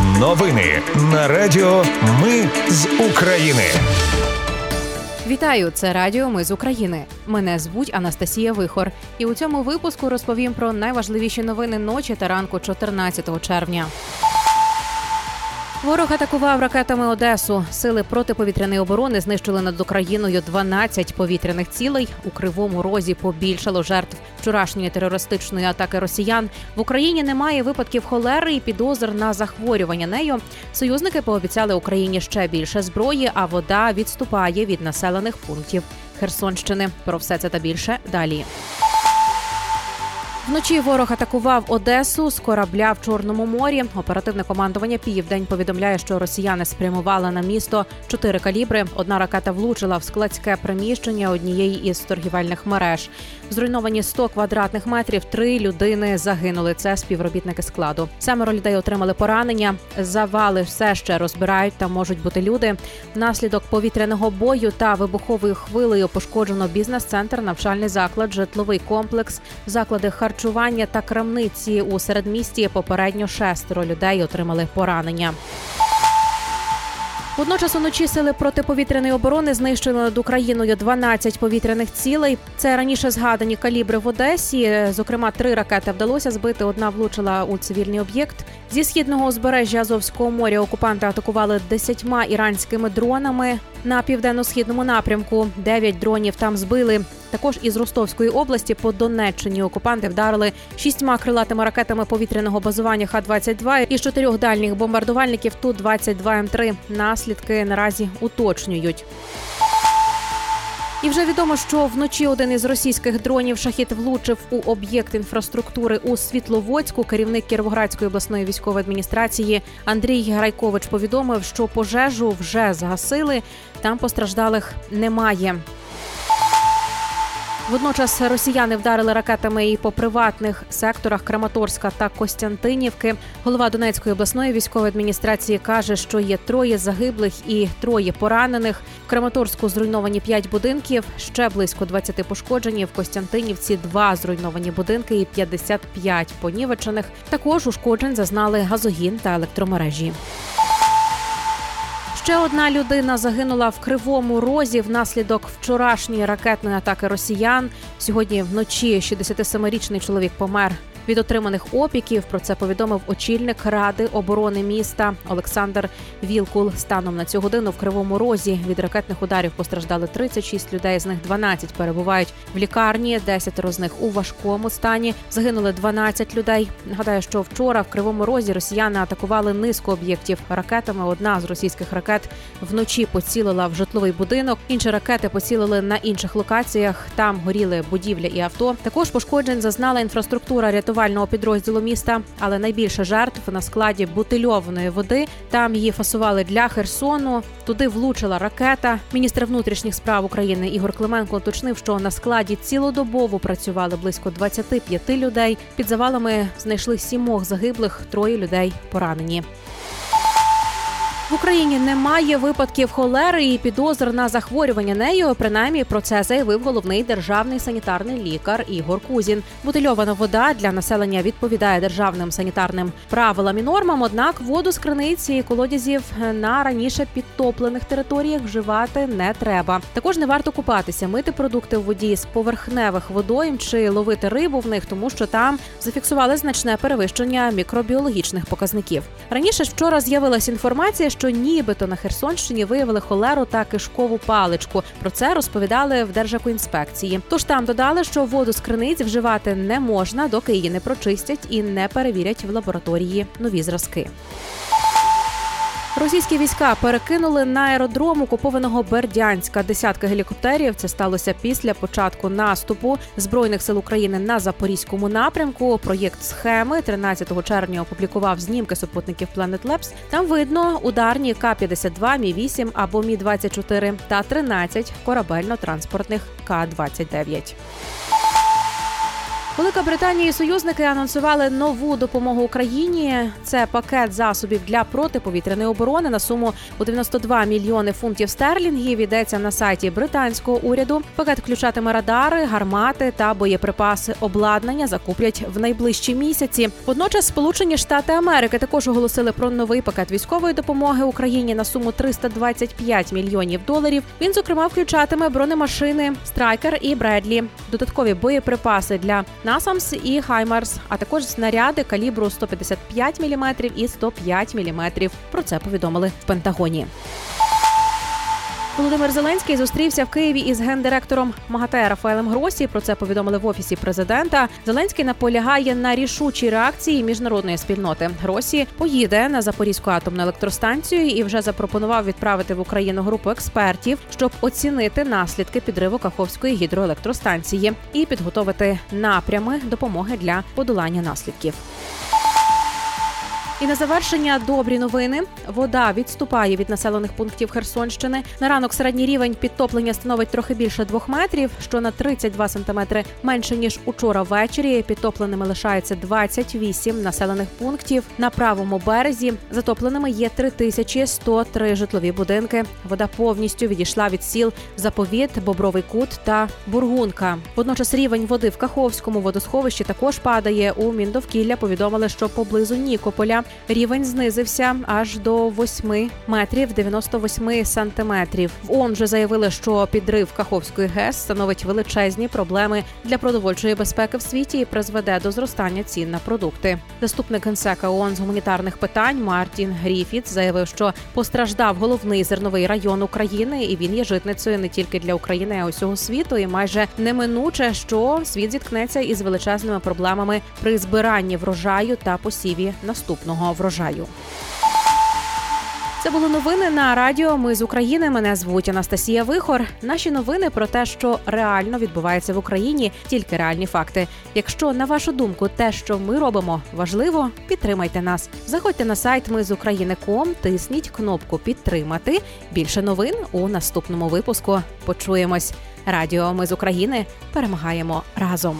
Новини на Радіо Ми з України. Вітаю, це Радіо Ми з України. Мене звуть Анастасія Вихор, і у цьому випуску розповім про найважливіші новини ночі та ранку 14 червня. Ворог атакував ракетами Одесу. Сили протиповітряної оборони знищили над Україною 12 повітряних цілей. У кривому розі побільшало жертв вчорашньої терористичної атаки росіян. В Україні немає випадків холери і підозр на захворювання нею. Союзники пообіцяли Україні ще більше зброї, а вода відступає від населених пунктів Херсонщини. Про все це та більше далі. Вночі ворог атакував Одесу з корабля в Чорному морі. Оперативне командування Південь повідомляє, що росіяни спрямували на місто чотири калібри. Одна ракета влучила в складське приміщення однієї із торгівельних мереж. Зруйновані 100 квадратних метрів. Три людини загинули. Це співробітники складу. Семеро людей отримали поранення. Завали все ще розбирають. Там можуть бути люди. Внаслідок повітряного бою та вибуховою хвилею пошкоджено бізнес-центр, навчальний заклад, житловий комплекс, заклади харчування та крамниці у середмісті. Попередньо шестеро людей отримали поранення. Водночас уночі сили протиповітряної оборони знищили над Україною 12 повітряних цілей. Це раніше згадані калібри в Одесі. Зокрема, три ракети вдалося збити. Одна влучила у цивільний об'єкт. Зі східного узбережжя Азовського моря окупанти атакували десятьма іранськими дронами на південно-східному напрямку. Дев'ять дронів там збили. Також із Ростовської області по Донеччині окупанти вдарили шістьма крилатими ракетами повітряного базування Х-22 із чотирьох дальніх бомбардувальників Ту-22М3. Наслідки наразі уточнюють. І вже відомо, що вночі один із російських дронів шахіт влучив у об'єкт інфраструктури у Світловодську. Керівник Кіровоградської обласної військової адміністрації Андрій Грайкович повідомив, що пожежу вже згасили. Там постраждалих немає. Водночас росіяни вдарили ракетами і по приватних секторах Краматорська та Костянтинівки. Голова Донецької обласної військової адміністрації каже, що є троє загиблих і троє поранених. В Краматорську зруйновані п'ять будинків, ще близько 20 пошкоджені. В Костянтинівці два зруйновані будинки і 55 понівечених. Також ушкоджень зазнали газогін та електромережі. Ще одна людина загинула в кривому розі внаслідок вчорашньої ракетної атаки росіян. Сьогодні вночі 67-річний чоловік помер від отриманих опіків. Про це повідомив очільник ради оборони міста Олександр Вілкул. Станом на цю годину в кривому розі від ракетних ударів постраждали 36 людей. З них 12 перебувають в лікарні, 10 з них у важкому стані. Загинули 12 людей. Нагадаю, що вчора в кривому розі росіяни атакували низку об'єктів ракетами. Одна з російських ракет вночі поцілила в житловий будинок. Інші ракети поцілили на інших локаціях. Там горіли будівля і авто. Також пошкоджень зазнала інфраструктура рятувального підрозділу міста, але найбільше жертв на складі бутильованої води. Там її фасували для Херсону. Туди влучила ракета. Міністр внутрішніх справ України Ігор Клименко уточнив, що на складі цілодобово працювали близько 25 людей. Під завалами знайшли сімох загиблих, троє людей поранені. В Україні немає випадків холери і підозр на захворювання нею. Принаймні про це заявив головний державний санітарний лікар Ігор Кузін. Бутильована вода для населення відповідає державним санітарним правилам і нормам. Однак воду з криниці і колодязів на раніше підтоплених територіях вживати не треба. Також не варто купатися, мити продукти в воді з поверхневих водойм чи ловити рибу в них, тому що там зафіксували значне перевищення мікробіологічних показників. Раніше ж вчора з'явилася інформація, що нібито на Херсонщині виявили холеру та кишкову паличку. Про це розповідали в Держекоінспекції. Тож там додали, що воду з криниць вживати не можна, доки її не прочистять і не перевірять в лабораторії нові зразки. Російські війська перекинули на аеродром окупованого Бердянська десятки гелікоптерів. Це сталося після початку наступу збройних сил України на запорізькому напрямку. Проєкт схеми 13 червня опублікував знімки супутників Planet Labs. Там видно ударні К-52, Мі 8 або Мі 24 та 13 корабельно-транспортних К-29. Велика Британія і союзники анонсували нову допомогу Україні. Це пакет засобів для протиповітряної оборони на суму у 92 мільйони фунтів стерлінгів. Йдеться на сайті британського уряду. Пакет включатиме радари, гармати та боєприпаси. Обладнання закуплять в найближчі місяці. Водночас, Сполучені Штати Америки також оголосили про новий пакет військової допомоги Україні на суму 325 мільйонів доларів. Він зокрема включатиме бронемашини Страйкер і Бредлі, додаткові боєприпаси для Насамс і Хаймарс, а також снаряди калібру 155 мм і 105 мм. Про це повідомили в Пентагоні. Володимир Зеленський зустрівся в Києві із гендиректором МАГАТЕ Рафаелем Гросі. Про це повідомили в офісі президента. Зеленський наполягає на рішучій реакції міжнародної спільноти. Гросі поїде на Запорізьку атомну електростанцію і вже запропонував відправити в Україну групу експертів, щоб оцінити наслідки підриву Каховської гідроелектростанції і підготовити напрями допомоги для подолання наслідків. І на завершення добрі новини. Вода відступає від населених пунктів Херсонщини. На ранок середній рівень підтоплення становить трохи більше двох метрів, що на 32 сантиметри менше ніж учора ввечері. Підтопленими лишається 28 населених пунктів. На правому березі затопленими є 3103 житлові будинки. Вода повністю відійшла від сіл Заповіт, Бобровий Кут та Бургунка. Водночас рівень води в Каховському водосховищі також падає. У Міндовкілля повідомили, що поблизу Нікополя рівень знизився аж до 8 метрів 98 сантиметрів. В ООН вже заявили, що підрив Каховської ГЕС становить величезні проблеми для продовольчої безпеки в світі і призведе до зростання цін на продукти. Заступник генсека ООН з гуманітарних питань Мартін Гріфіт заявив, що постраждав головний зерновий район України, і він є житницею не тільки для України, а усього світу. І майже неминуче, що світ зіткнеться із величезними проблемами при збиранні врожаю та посіві наступного врожаю. Це були новини на радіо. Ми з України. Мене звуть Анастасія Вихор. Наші новини про те, що реально відбувається в Україні, тільки реальні факти. Якщо на вашу думку, те, що ми робимо, важливо, підтримайте нас. Заходьте на сайт Ми з України.ком, тисніть кнопку Підтримати. Більше новин у наступному випуску. Почуємось. Радіо Ми з України перемагаємо разом.